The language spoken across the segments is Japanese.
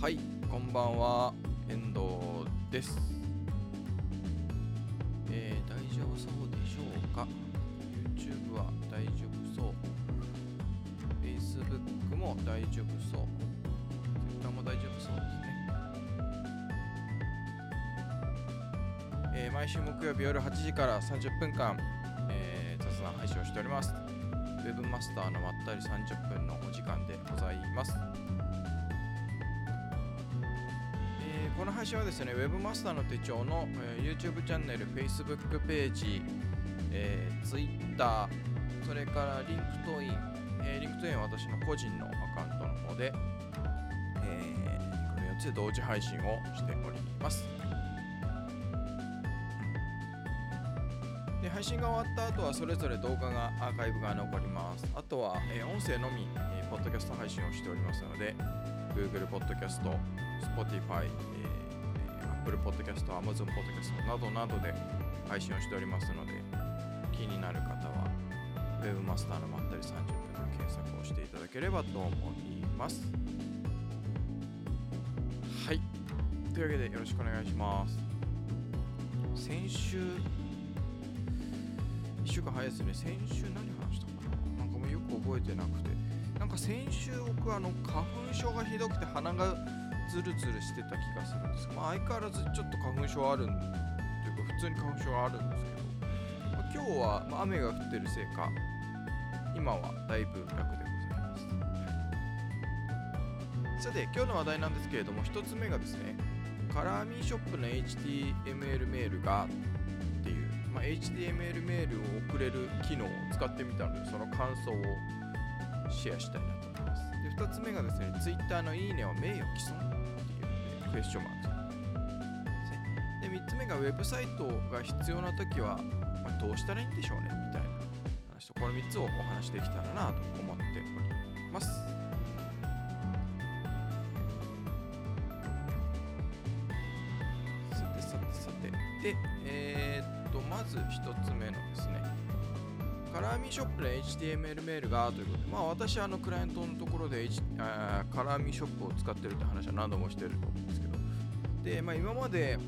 はいこんばんは遠藤です。えー、大丈夫そうでしょうか？YouTube は大丈夫そう。Facebook も大丈夫そう。Twitter も大丈夫そうですね。えー毎週木曜日夜8時から30分間、えー雑談配信をしております。ウェブマスターのまったり30分のお時間でございます。この配信はですね、ウェブマスターの手帳の、えー YouTube チャンネル、Facebook ページ、えー Twitter、それから LinkedIn、えー LinkedIn は私の個人のアカウントの方で、えーこの4つで同時配信をしております。で配信が終わった後はそれぞれ動画がアーカイブが残ります。あとは、えー音声のみ、えーポッドキャスト配信をしておりますので、Google Podcast、Spotify、Apple Podcast、Amazon Podcast などなどで配信をしておりますので、気になる方は Webmaster のまったり30分で検索をしていただければと思います。はい。というわけでよろしくお願いします。先週1週間早いですね。先週何話したかな？なんかもうよく覚えてなくて。なんか先週僕あの花粉症がひどくて鼻がズルズルしてた気がするんですが、まあ、相変わらずちょっと花粉症あるというか普通に花粉症はあるんですけど、まあ今日は雨が降ってるせいか今はだいぶ楽でございます。さて今日の話題なんですけれども一つ目がですねカラーミーショップの HTML メールがっていう、まあ、HTML メールを送れる機能を使ってみたのでその感想をシェアしたいなと思いますで2つ目がですね Twitter のいいねは名誉毀損クエスチョンマークで3つ目がウェブサイトが必要な時は、まあ、どうしたらいいんでしょうねみたいな。話とこの3つをお話しできたらなと思っております。さてさてさて。でえーっとまず1つ目のですね。カラーミーショップで HTML メールがということで、まあ私はあのクライアントのところで、H カラーミーショップを使ってるって話は何度もしてると思うんですけど、で、まあ今まで、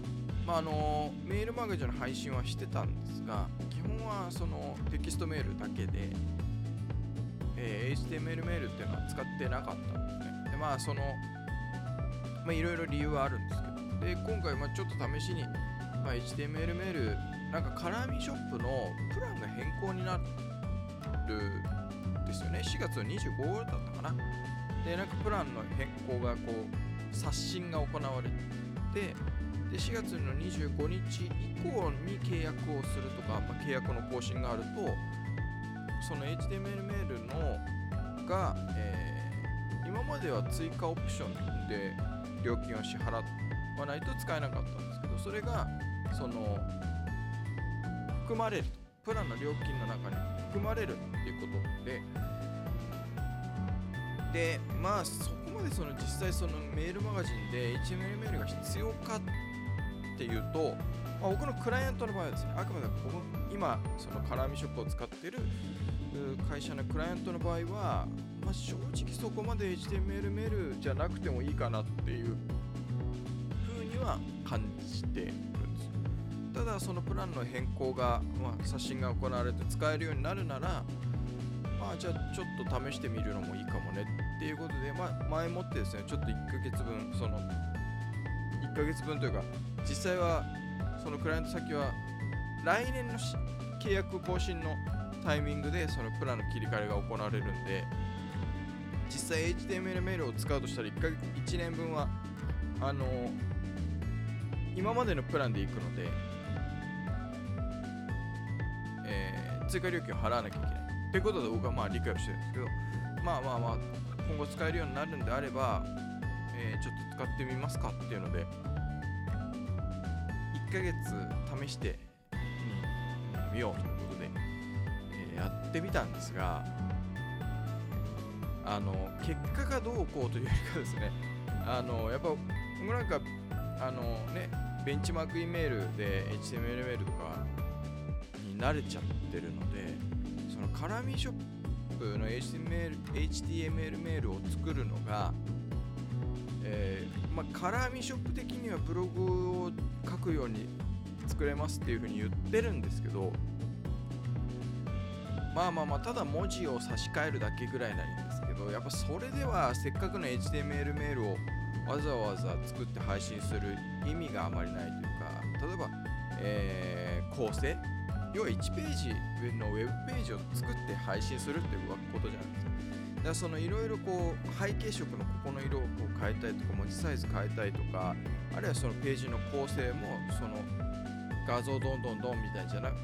まああのメールマガジンの配信はしてたんですが、基本はそのテキストメールだけで、えー HTML メールっていうのは使ってなかったんですね。で、まあその、いろいろ理由はあるんですけど、で、今回まあちょっと試しに、まあ、HTML メールなんかカラーミショップのプランが変更になるんですよね。4月25だったかな。でなんかプランの変更がこう刷新が行われてで4月の25日以降に契約をするとか、まあ、契約の更新があるとその HTML メールのが、えー今までは追加オプションで料金を支払わないと使えなかったんですけどそれがその含まれるプランの料金の中に含まれるっていうことででまあそこまでその実際そのメールマガジンで HTML メールが必要かっていうと、まあ、僕のクライアントの場合はですねあくまで僕今そのカラーミショップを使ってる会社のクライアントの場合は、まあ、正直そこまで HTML メールじゃなくてもいいかなっていう風には感じてるんですただそのプランの変更が、まあ、刷新が行われて使えるようになるならあじゃあちょっと試してみるのもいいかもねっていうことで、ま、前もってですねちょっと1ヶ月分その1ヶ月分というか実際はそのクライアント先は来年の契約更新のタイミングでそのプランの切り替えが行われるんで実際 HTML メールを使うとしたら 1, か1年分はあの今までのプランで行くので、えー追加料金を払わなきゃいけない。ということで僕はまあ理解をしてるんですけどまあまあまあ今後使えるようになるんであれば、えーちょっと使ってみますかっていうので1ヶ月試してみようということで、えーやってみたんですがあの結果がどうこうというよりかですねあのやっぱ僕なんかあのねベンチマークイメールで HTML メールとかに慣れちゃってるのでカラミショップの HTML, HTML メールを作るのが、えーまあ、カラミショップ的にはブログを書くように作れますっていうふうに言ってるんですけどまあまあまあただ文字を差し替えるだけぐらいなんですけどやっぱそれではせっかくの HTML メールをわざわざ作って配信する意味があまりないというか例えば、えー、構成要は1ページのウェブページを作って配信するっていうことじゃないですか。だからそのいろいろこう背景色のここの色を変えたいとか文字サイズ変えたいとかあるいはそのページの構成もその画像どんどんどんみたいじゃなく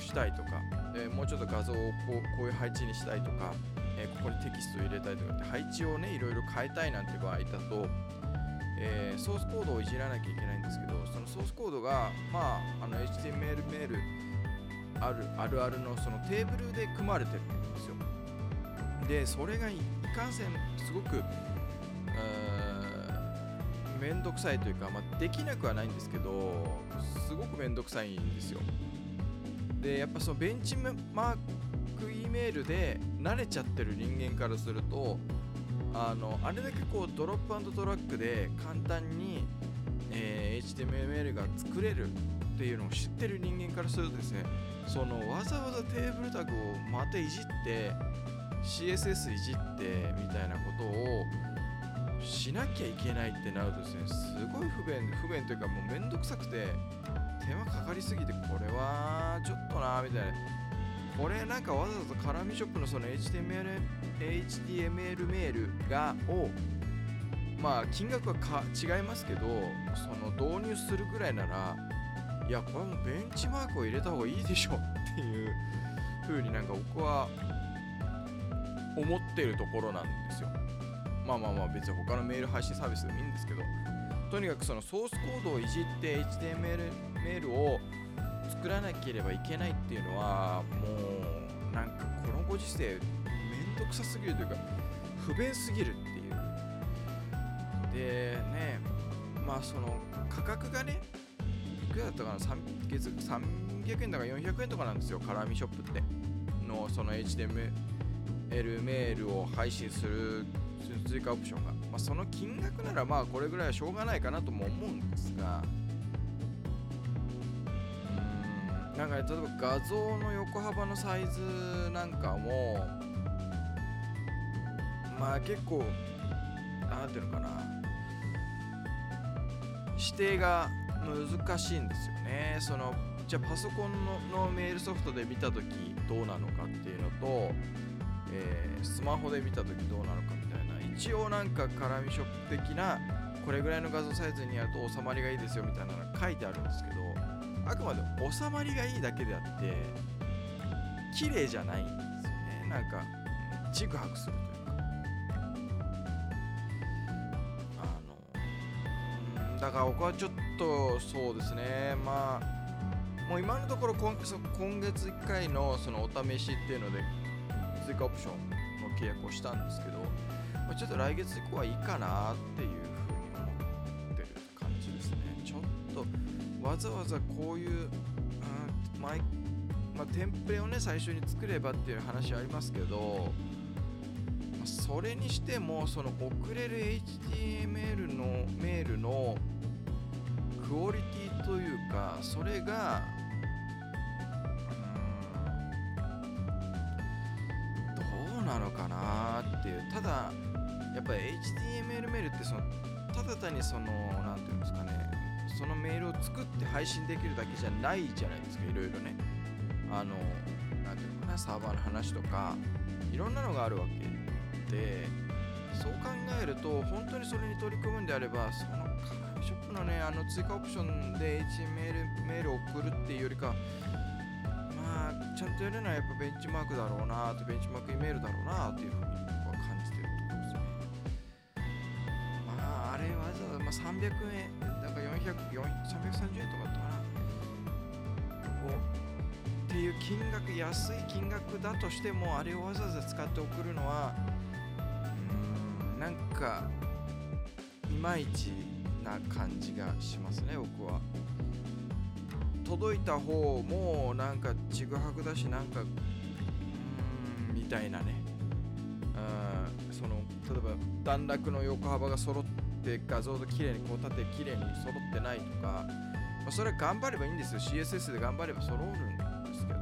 したいとか、え、もうちょっと画像をこうこういう配置にしたいとか、え、ここにテキストを入れたいとかって配置をねいろいろ変えたいなんて場合だと、えー、ソースコードをいじらなきゃいけないんですけどそのソースコードがまああの HTML メールあるあるあるのそのテーブルで組まれてるんですよ。でそれがいかんせんすごくめんどくさいというか、まあ、できなくはないんですけどすごくめんどくさいんですよ。でやっぱそのベンチマーク E メールで慣れちゃってる人間からするとあのあれだけこうドロップドラッグで簡単に、えー、HTML が作れるっていうのを知ってる人間からするとですねそのわざわざテーブルタグをまたいじって CSS いじってみたいなことをしなきゃいけないってなるとですねすごい不便不便というかもうめんどくさくて手間かかりすぎてこれはちょっとなみたいな。これなんかわざわざカラミショップのその HTML, HTML メールがをまあ金額はか違いますけどその導入するぐらいならいやこれもベンチマークを入れた方がいいでしょっていう風になんか僕は思ってるところなんですよ。まあまあまあ別に他のメール配信サービスでもいいんですけど、とにかくそのソースコードをいじって HTML メールを作らなければいけないっていうのはもうなんかこのご時世めんどくさすぎるというか不便すぎるっていう。でね、まあその価格がね、いくらだったかな、300円だか400円とかなんですよ、カラーミショップって。のその HTML メールを配信する追加オプションが、まあ、その金額ならまあこれぐらいはしょうがないかなとも思うんですが。なんか、ね、例えば画像の横幅のサイズなんかもまあ結構なんていうのかな。指定が難しいんですよね。そのじゃあパソコンののメールソフトで見た時どうなのかっていうのとえー、スマホで見た時どうなのかみたいな一応なんか絡みショップ的なこれぐらいの画像サイズにやると収まりがいいですよみたいなのが書いてあるんですけどあくまで収まりがいいだけであって綺麗じゃないんですよね。なんかちぐはぐするというだから僕はちょっとそうですねまあもう今のところ今今月1回のそのお試しっていうので追加オプションの契約をしたんですけど、まあ、ちょっと来月以降はいいかなっていうふうに思ってる感じですね。ちょっとわざわざこういう、うんまあ、テンプレをね最初に作ればっていう話ありますけど、それにしてもその送れる HTML のメールのクオリティというかそれがどうなのかなっていう。ただやっぱり HTML メールってそのただ単にその何て言うんですかねそのメールを作って配信できるだけじゃないじゃないですかいろいろね。あの何て言うのかなサーバーの話とかいろんなのがあるわけ。でそう考えると本当にそれに取り組むんであればそのカラーショップのねあの追加オプションで HTML メールを送るっていうよりかまあちゃんとやるのはやっぱベンチマークだろうなってベンチマークイメールだろうなっていうふうに僕は感じてるところですね。まああれわざわざ、まあ、300円だから400 330円とかだったかな。っていう金額安い金額だとしてもあれをわざわざ使って送るのはかいまいちな感じがしますね僕は。届いた方もなんかちぐはぐだしなんかうーんみたいなね。うんその例えば段落の横幅が揃って画像と綺麗にこう縦綺麗に揃ってないとか、まあ、それは頑張ればいいんですよ。CSS で頑張れば揃うんですけど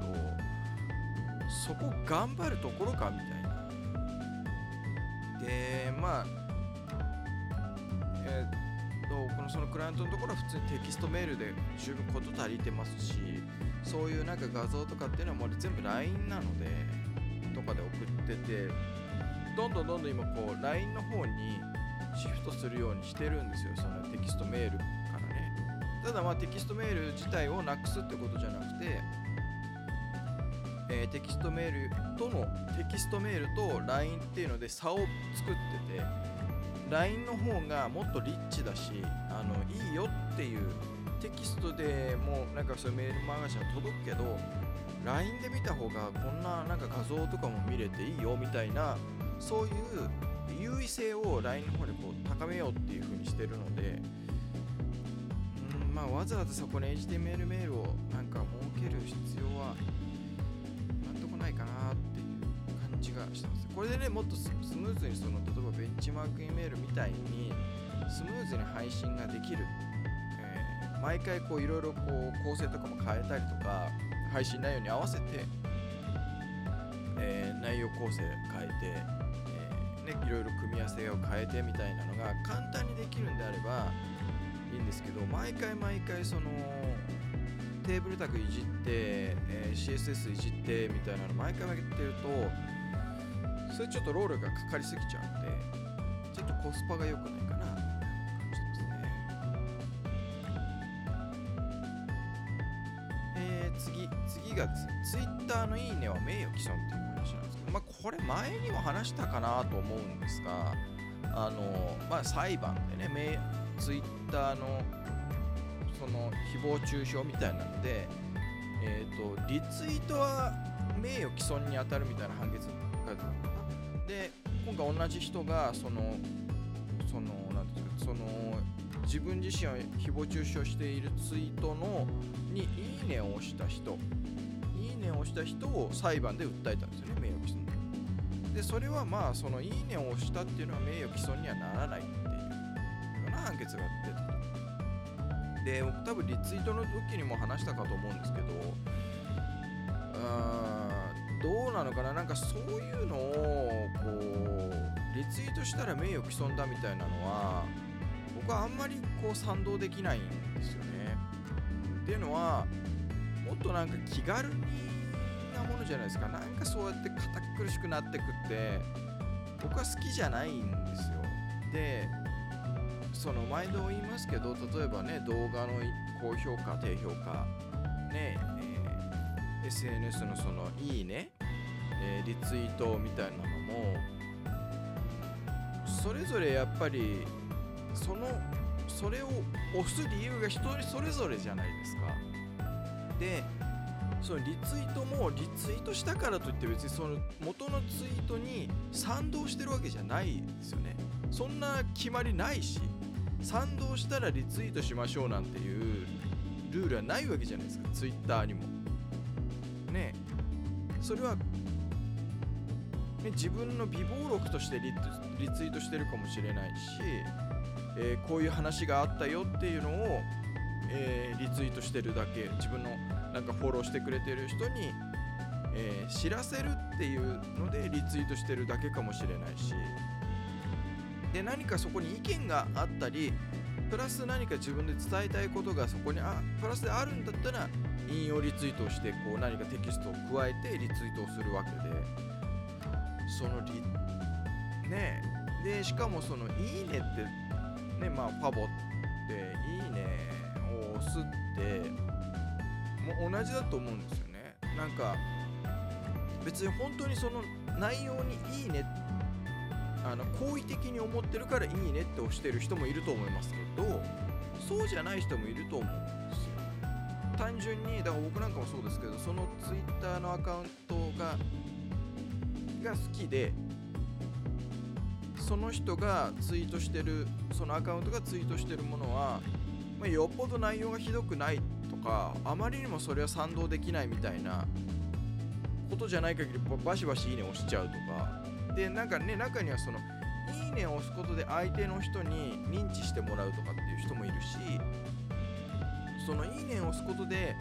そこ頑張るところかみたいな。でまあのそのクライアントのところは普通にテキストメールで十分こと足りてますしそういうなんか画像とかっていうのはもう全部 LINE なのでとかで送っててどんどんどんどん今こう LINE の方にシフトするようにしてるんですよそのテキストメールからね。ただまあテキストメール自体をなくすってことじゃなくて、えー、テキストメールとのテキストメールと LINE っていうので差を作ってて LINE の方がもっとリッチだしあのいいよっていうテキストでもなんかそういうメールマガジンは届くけど LINE で見た方がこんななんか画像とかも見れていいよみたいなそういう優位性を LINE の方でこう高めようっていう風にしてるのでうんまあわざわざそこに HTML メールをなんか設ける必要はなんともないかなっていう感じがしてますこれでねもっとスムーズにその例えばベンチマークイメールみたいにスムーズに配信ができる、えー、毎回こういろいろこう構成とかも変えたりとか配信内容に合わせて、えー、内容構成変えてえね、いろいろ組み合わせを変えてみたいなのが簡単にできるんであればいいんですけど毎回毎回そのテーブルタグいじって、えー、CSS いじってみたいなの毎回毎回やってるとそれちょっと労力がかかりすぎちゃうんでちょっとコスパが良くないかな感じてますねえー、次次が Twitter のいいねは名誉毀損っていう話なんですけどまあ、これ前にも話したかなと思うんですが、あの、まあ、裁判でね、ツイッターのその誹謗中傷みたいなので、えっ、ー、と、リツイートは名誉毀損に当たるみたいな判決。で、今回同じ人が、その、その、なんですか、その、自分自身を誹謗中傷しているツイートのにいいねを押した人。いいねを押した人を裁判で訴えたんですよね名誉毀損で。でそれはまあそのいいねを押したっていうのは名誉毀損にはならないっていうような判決が出たとで僕多分リツイートの時にも話したかと思うんですけどあどうなのかななんかそういうのをこうリツイートしたら名誉毀損だみたいなのは僕はあんまりこう賛同できないんですよね。っていうのはもっとなんか気軽なものじゃないですか。なんかそうやって堅苦しくなってくって僕は好きじゃないんですよ。でその毎度言いますけど例えばね動画の高評価低評価ねえー、SNS のそのいいね、えー、リツイートみたいなのもそれぞれやっぱりそのそれを押す理由が一人それぞれじゃないですか。でそのリツイートもリツイートしたからといって別にその元のツイートに賛同してるわけじゃないですよね。そんな決まりないし賛同したらリツイートしましょうなんていうルールはないわけじゃないですか。ツイッターにも。ね。それは、ね、自分の備忘録としてリリツイートしてるかもしれないし、えー、こういう話があったよっていうのを、えー、リツイートしてるだけ。自分のなんかフォローしてくれてる人に、えー、知らせるっていうのでリツイートしてるだけかもしれないし。で何かそこに意見があったりプラス何か自分で伝えたいことがそこにあプラスであるんだったら引用リツイートをしてこう何かテキストを加えてリツイートをするわけで。そのリねでしかもそのいいねってねまあファボっていいねを押すってもう同じだと思うんですよね。なんか別に本当にその内容にいいねあの好意的に思ってるからいいねって押してる人もいると思いますけどそうじゃない人もいると思うんですよ。単純にだから僕なんかもそうですけどその Twitter のアカウントがが好きでその人がツイートしてるそのアカウントがツイートしてるものは、まあ、よっぽど内容がひどくないとかあまりにもそれは賛同できないみたいなことじゃない限りバシバシいいね押しちゃうとか。でなんかね中にはそのいいねを押すことで相手の人に認知してもらうとかっていう人もいるしそのいいねを押すことで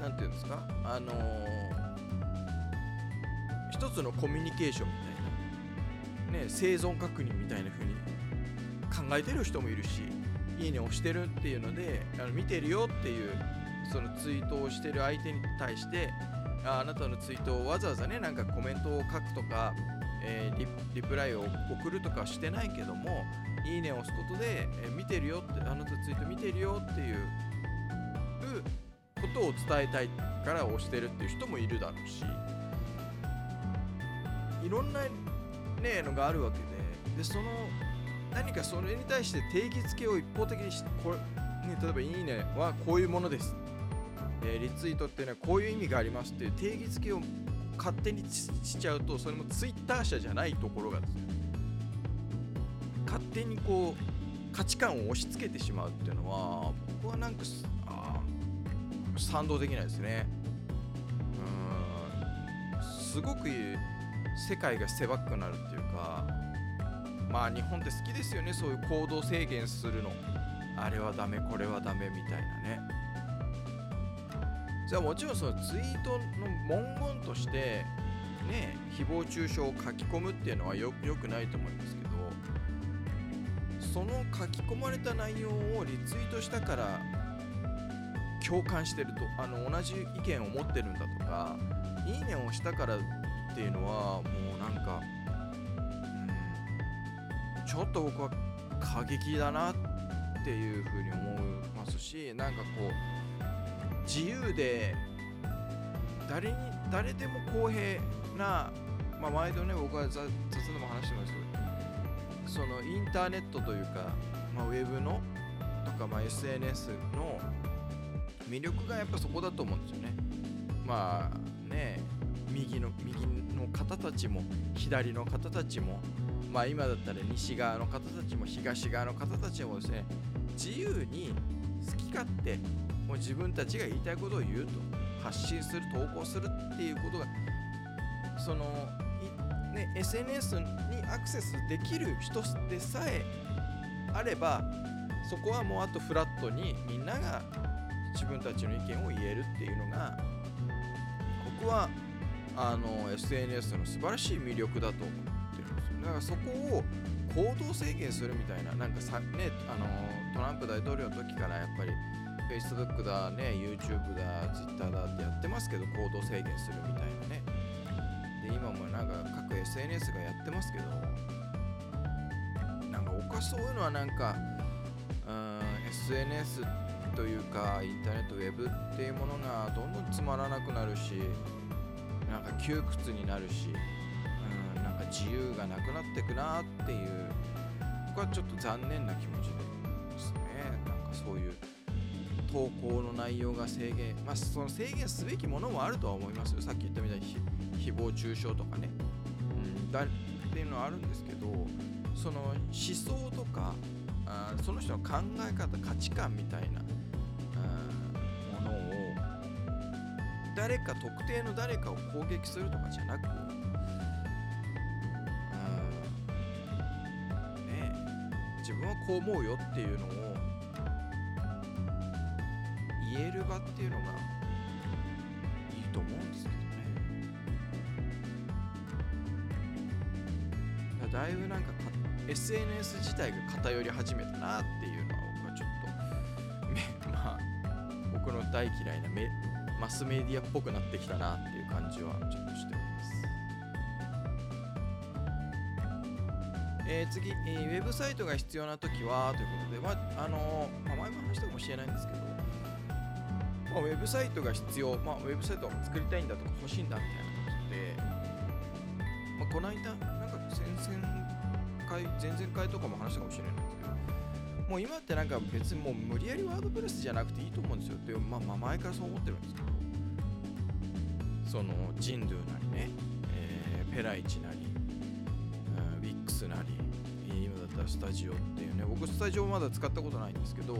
何て言うんですか？あのー、一つのコミュニケーションみたいな、ね、生存確認みたいな風に考えてる人もいるしいいね押してるっていうのであの見てるよっていうそのツイートをしてる相手に対してああなたのツイートをわざわざねなんかコメントを書くとか、えー、リリプライを送るとかしてないけどもいいねを押すことで、えー、見てるよってあなたツイート見てるよっていうことを伝えたいから押してるっていう人もいるだろうし。いろんなねのがあるわけででその何かそれに対して定義付けを一方的にしてこれ、ね、例えば「いいね」はこういうものです。えー、リツイートっていうのはこういう意味がありますっていう定義付けを勝手にしちゃうとそれもツイッター社じゃないところがですね勝手にこう価値観を押し付けてしまうっていうのは僕はなんかあ賛同できないですね。うんすごく世界が狭くなるっていうかまあ日本って好きですよねそういう行動制限するの。あれはダメこれはダメみたいなね。じゃあもちろんそのツイートの文言としてね誹謗中傷を書き込むっていうのはよくないと思いますけどその書き込まれた内容をリツイートしたから共感してるとあの同じ意見を持ってるんだとかいいねをしたからっていうのはもうなんか、うん、ちょっと僕は過激だなっていうふうに思いますしなんかこう自由で誰に誰でも公平な、まあ、毎度ね僕は雑でも話してますけどそのインターネットというか、まあ、ウェブのとか、まあ、SNS の魅力がやっぱそこだと思うんですよね。まあね右の右の方たちも左の方たちもまあ今だったら西側の方たちも東側の方たちもですね自由に好き勝手もう自分たちが言いたいことを言うと発信する投稿するっていうことがそのね、SNS にアクセスできる人でさえあればそこはもうあとフラットにみんなが自分たちの意見を言えるっていうのが僕はあの SNS の素晴らしい魅力だと思ってるんですよ。だからそこを行動制限するみたいななんかさねあのトランプ大統領の時からやっぱり Facebook だね YouTube だ Twitter だってやってますけど行動制限するみたいなね。で今もなんか各 SNS がやってますけどなんかおかそういうのはなんかうん SNS というかインターネットウェブっていうものがどんどんつまらなくなるしなんか窮屈になるしうんなんか自由がなくなってくなっていう僕はちょっと残念な気持ちですねなんかそういう投稿の内容が制限、まあ、その制限すべきものもあるとは思いますよ。さっき言ったみたいに誹謗中傷とかね、うん、だっていうのはあるんですけど、その思想とか、あその人の考え方、価値観みたいな誰か特定の誰かを攻撃するとかじゃなくうん、ね、自分はこう思うよっていうのを言える場っていうのがいいと思うんですけどね。だいぶなんかか SNS 自体が偏り始めたなっていうのは僕はちょっとまあ僕の大嫌いなメマスメディアっぽくなってきたなっていう感じはちょっとしております。えー、次、えー、ウェブサイトが必要な時はということで、まああのー、まあ、前も話したかもしれないんですけど、まあ、ウェブサイトが必要、まあ、ウェブサイトを作りたいんだとか欲しいんだみたいなことで、まあ、この間、なんか先々回、前々回とかも話したかもしれないんですけど、もう今ってなんか別にもう無理やりワードプレスじゃなくていいと思うんですよ。で、まあ、まあ、前からそう思ってるんですけど、その、ジンドゥなりね、えー、ペライチなり、ウィックスなり、今だったらスタジオっていうね、僕スタジオまだ使ったことないんですけど、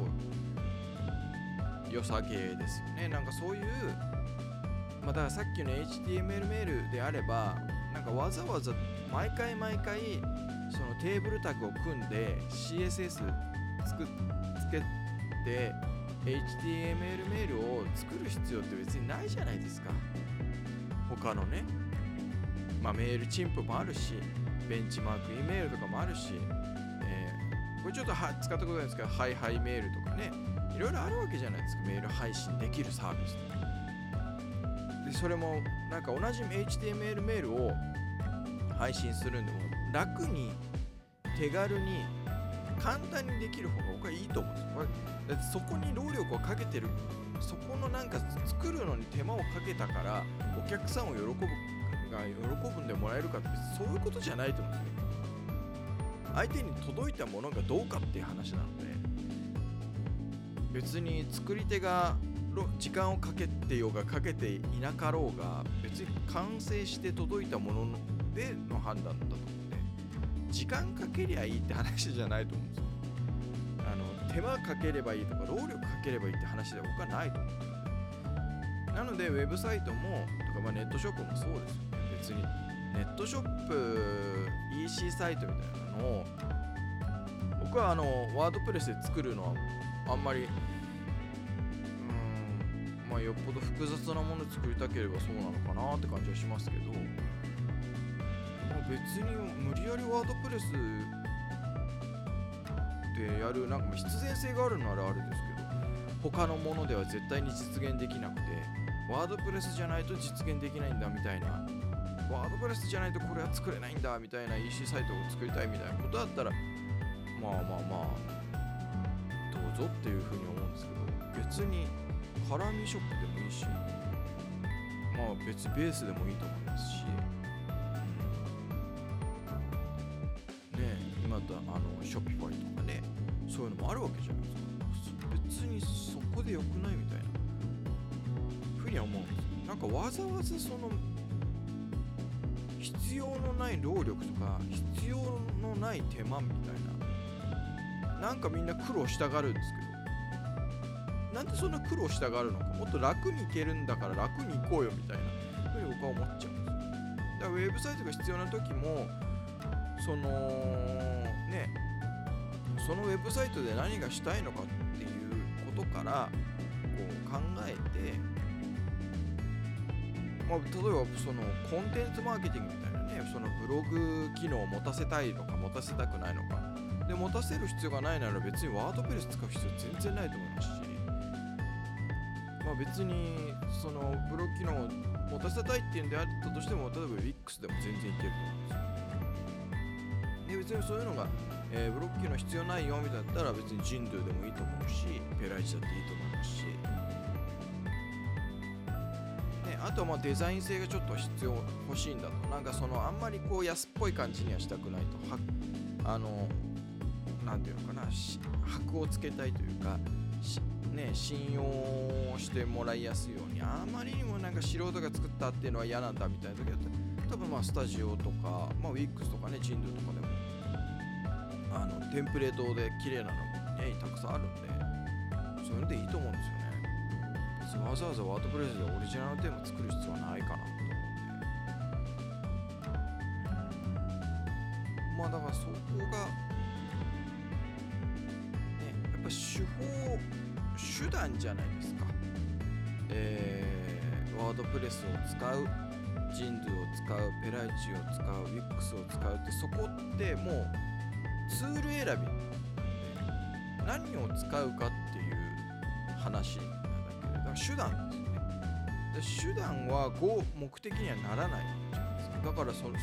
良さげですよね。なんかそういうまあだからさっきの HTML メールであればなんかわざわざ毎回毎回そのテーブルタグを組んで CSS つくつけて HTML メールを作る必要って別にないじゃないですか。他のね。まあメールチンプもあるしベンチマーク E メールとかもあるし、えーこれちょっとは使ったことないですけどハイハイメールとかね。いろいろあるわけじゃないですか。メール配信できるサービスでそれもなんか同じ HTML メールを配信するんでも楽に手軽に簡単にできる方が僕はいいと思うんです。よだってそこに労力をかけてる。そこのなんか作るのに手間をかけたからお客さんを喜ぶが喜ぶんでもらえるかってそういうことじゃないと思うんですね。相手に届いたものがどうかっていう話なので。別に作り手が時間をかけてようがかけていなかろうが別に完成して届いたものでの判断だと。思って時間かけりゃいいって話じゃないと思うんですよ。あの手間かければいいとか労力かければいいって話では僕はないと思うんですよ。なのでウェブサイトもとか、まあ、ネットショップもそうですよね。別にネットショップ EC サイトみたいなのを僕はあのワードプレスで作るのはあんまりうんまあよっぽど複雑なもの作りたければそうなのかなって感じはしますけど、別に無理やりワードプレスでやるなんか必然性があるならあれですけど他のものでは絶対に実現できなくてワードプレスじゃないと実現できないんだみたいなワードプレスじゃないとこれは作れないんだみたいな EC サイトを作りたいみたいなことだったらまあまあまあどうぞっていうふうに思うんですけど別に絡みショップでもいいしまあ別ベースでもいいと思いますし、え今だあのショッピファイとかねそういうのもあるわけじゃないですか。別にそこでよくないみたいな。ふうには思うんですよ。なんかわざわざその必要のない労力とか必要のない手間みたいな。なんかみんな苦労したがるんですけど。なんでそんな苦労したがるのか。もっと楽に行けるんだから楽に行こうよみたいな。ふうに僕は思っちゃうんですよ。だからウェブサイトが必要な時もそのそのウェブサイトで何がしたいのかっていうことからこう考えてまあ、例えばそのコンテンツマーケティングみたいなねそのブログ機能を持たせたいのか持たせたくないのか。で持たせる必要がないなら別にワードプレス使う必要全然ないと思いますし。まあ別にそのブログ機能を持たせたいっていうんであったとしても例えば WIX でも全然いけると思うんですよ。で別にそういうのが、えーブログ機能必要ないよみたいだったら別に Jindu でもいいと思うしペライチだっていいと思いますし。ね、あとはまあデザイン性がちょっと必要欲しいんだと。なんかそのあんまりこう安っぽい感じにはしたくないと。はあのなんていうのかな。箔をつけたいというかね信用してもらいやすいように。あまりにもなんか素人が作ったっていうのは嫌なんだみたいな時だと多分まあスタジオとか、まあ、WIX とかね Jindu とかテンプレートで綺麗なのねたくさんあるんでそういうのでいいと思うんですよね。わざわざワードプレスでオリジナルテーマ作る必要はないかなと思うんでまあだからそこがねやっぱ手法手段じゃないですか。えー、ワードプレスを使うジンドゥを使うペライチを使う WIX を使うってそこってもうツール選び。何を使うかっていう話なんだけれど手段ですね。で手段はこう目的にはならないじゃないですか。だからそそこを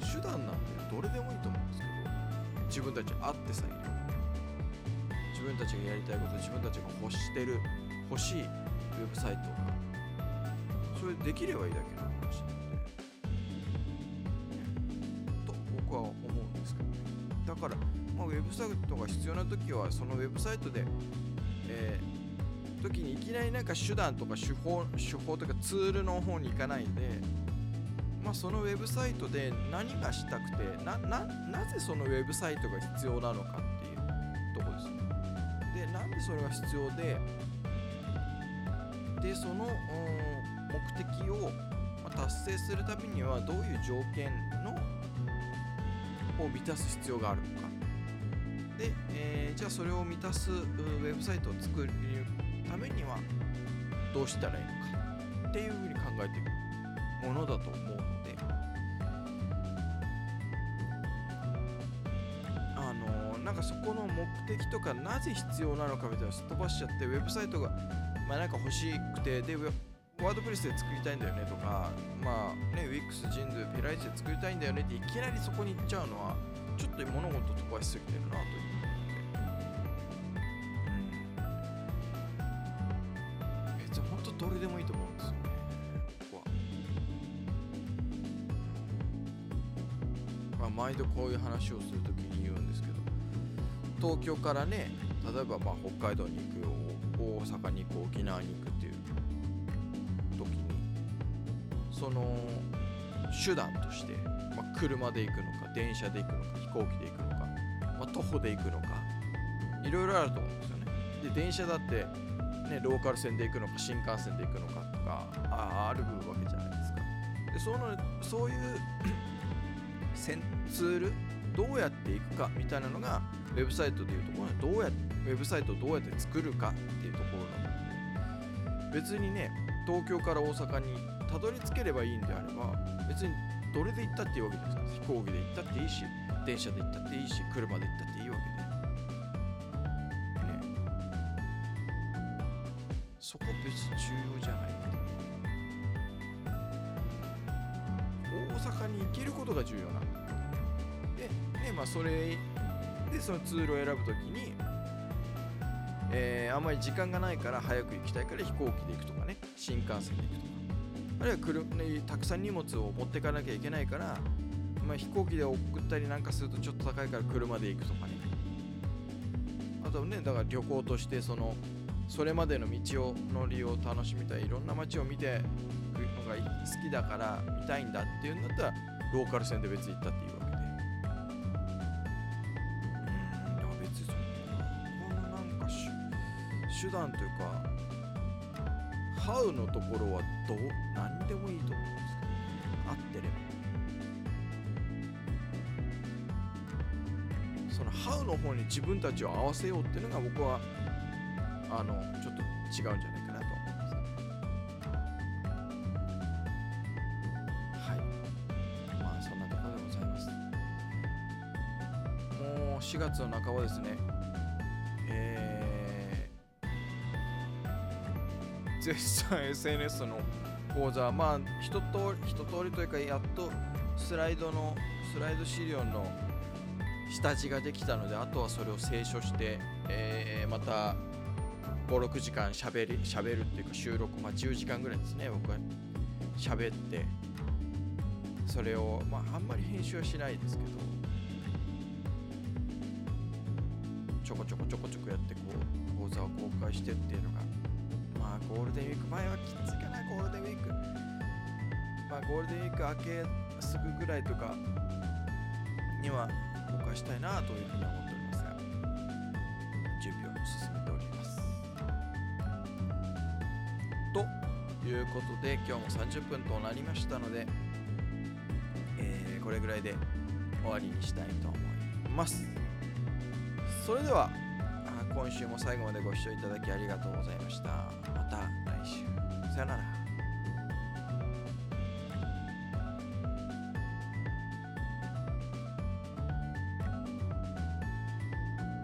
手段なんでどれでもいいと思うんですけど自分たちあってさえいれば。自分たちがやりたいこと自分たちが欲してる欲しいウェブサイトがそれできればいいだけのから、まあ、ウェブサイトが必要な時はそのウェブサイトで、えー時にいきなりなんか手段とか手法手法とかツールの方に行かないで、まあ、そのウェブサイトで何がしたくてなぜそのウェブサイトが必要なのかっていうとこです。ねでなんでそれが必要ででその、目的を達成するためにはどういう条件のを満たす必要があるのか。で、えーじゃあそれを満たすウェブサイトを作るためにはどうしたらいいのか。っていうふうに考えていくものだと思うので。あのなんかそこの目的とかなぜ必要なのかみたいなすっ飛ばしちゃってウェブサイトがまあなんか欲しくてでワードプレスで作りたいんだよねとかまあね Wix、ジンドゥ、ペライチで作りたいんだよねっていきなりそこに行っちゃうのはちょっと物事飛ばしすぎてるなといううん。別に本当どれでもいいと思うんですよねここは。まあ毎度こういう話をするときに言うんですけど東京からね例えばまあ北海道に行く大阪に行く沖縄に行くってその手段として、まあ、車で行くのか電車で行くのか飛行機で行くのか、まあ、徒歩で行くのかいろいろあると思うんですよね。で電車だってねローカル線で行くのか新幹線で行くのかとかああるわけじゃないですか。でそのそういうツールどうやっていくかみたいなのがウェブサイトでいうところどうやウェブサイトをどうやって作るかっていうところなので別にね東京から大阪にたどり着ければいいんであれば別にどれで行ったっていいわけじゃない。ですか飛行機で行ったっていいし電車で行ったっていいし車で行ったっていいわけで。ね。そこ別に重要じゃない。大阪に行けることが重要な。んだでねまあそれでそのツールを選ぶときに、えーあんまり時間がないから早く行きたいから飛行機で行くとかね。新幹線で行くとか。あるいは車、ね、たくさん荷物を持っていかなきゃいけないから、まあ、飛行機で送ったりなんかするとちょっと高いから車で行くとかね。あとねだから旅行としてそのそれまでの道をの利用を楽しみたいいろんな街を見ていくのが好きだから見たいんだっていうんだったらローカル線で別に行ったっていうわけで。うんいや別にそこのなんか手段というかハウのところはどう何でもいいと思うんですけどね合ってれば。そのハウの方に自分たちを合わせようっていうのが僕はあのちょっと違うんじゃないかなと思いますはい。まあそんなところでございます。もう4月の半ばですね。絶賛 SNS の講座まあ一通り一通りというかやっとスライドのスライド資料の下地ができたのであとはそれを清書して、えーまた56時間しゃべりしゃべるっていうか収録まあ10時間ぐらいですね僕は。喋って。それをまああんまり編集はしないですけど。ちょこちょこちょこちょこやってこう講座を公開してっていうのがゴールデンウィーク前はきついかなゴールデンウィーク。まあゴールデンウィーク明けすぐぐらいとかには公開したいなというふうに思っておりますが準備を進めております。ということで今日も30分となりましたので、えーこれぐらいで終わりにしたいと思います。それでは今週も最後までご視聴いただきありがとうございました。また来週。さよなら。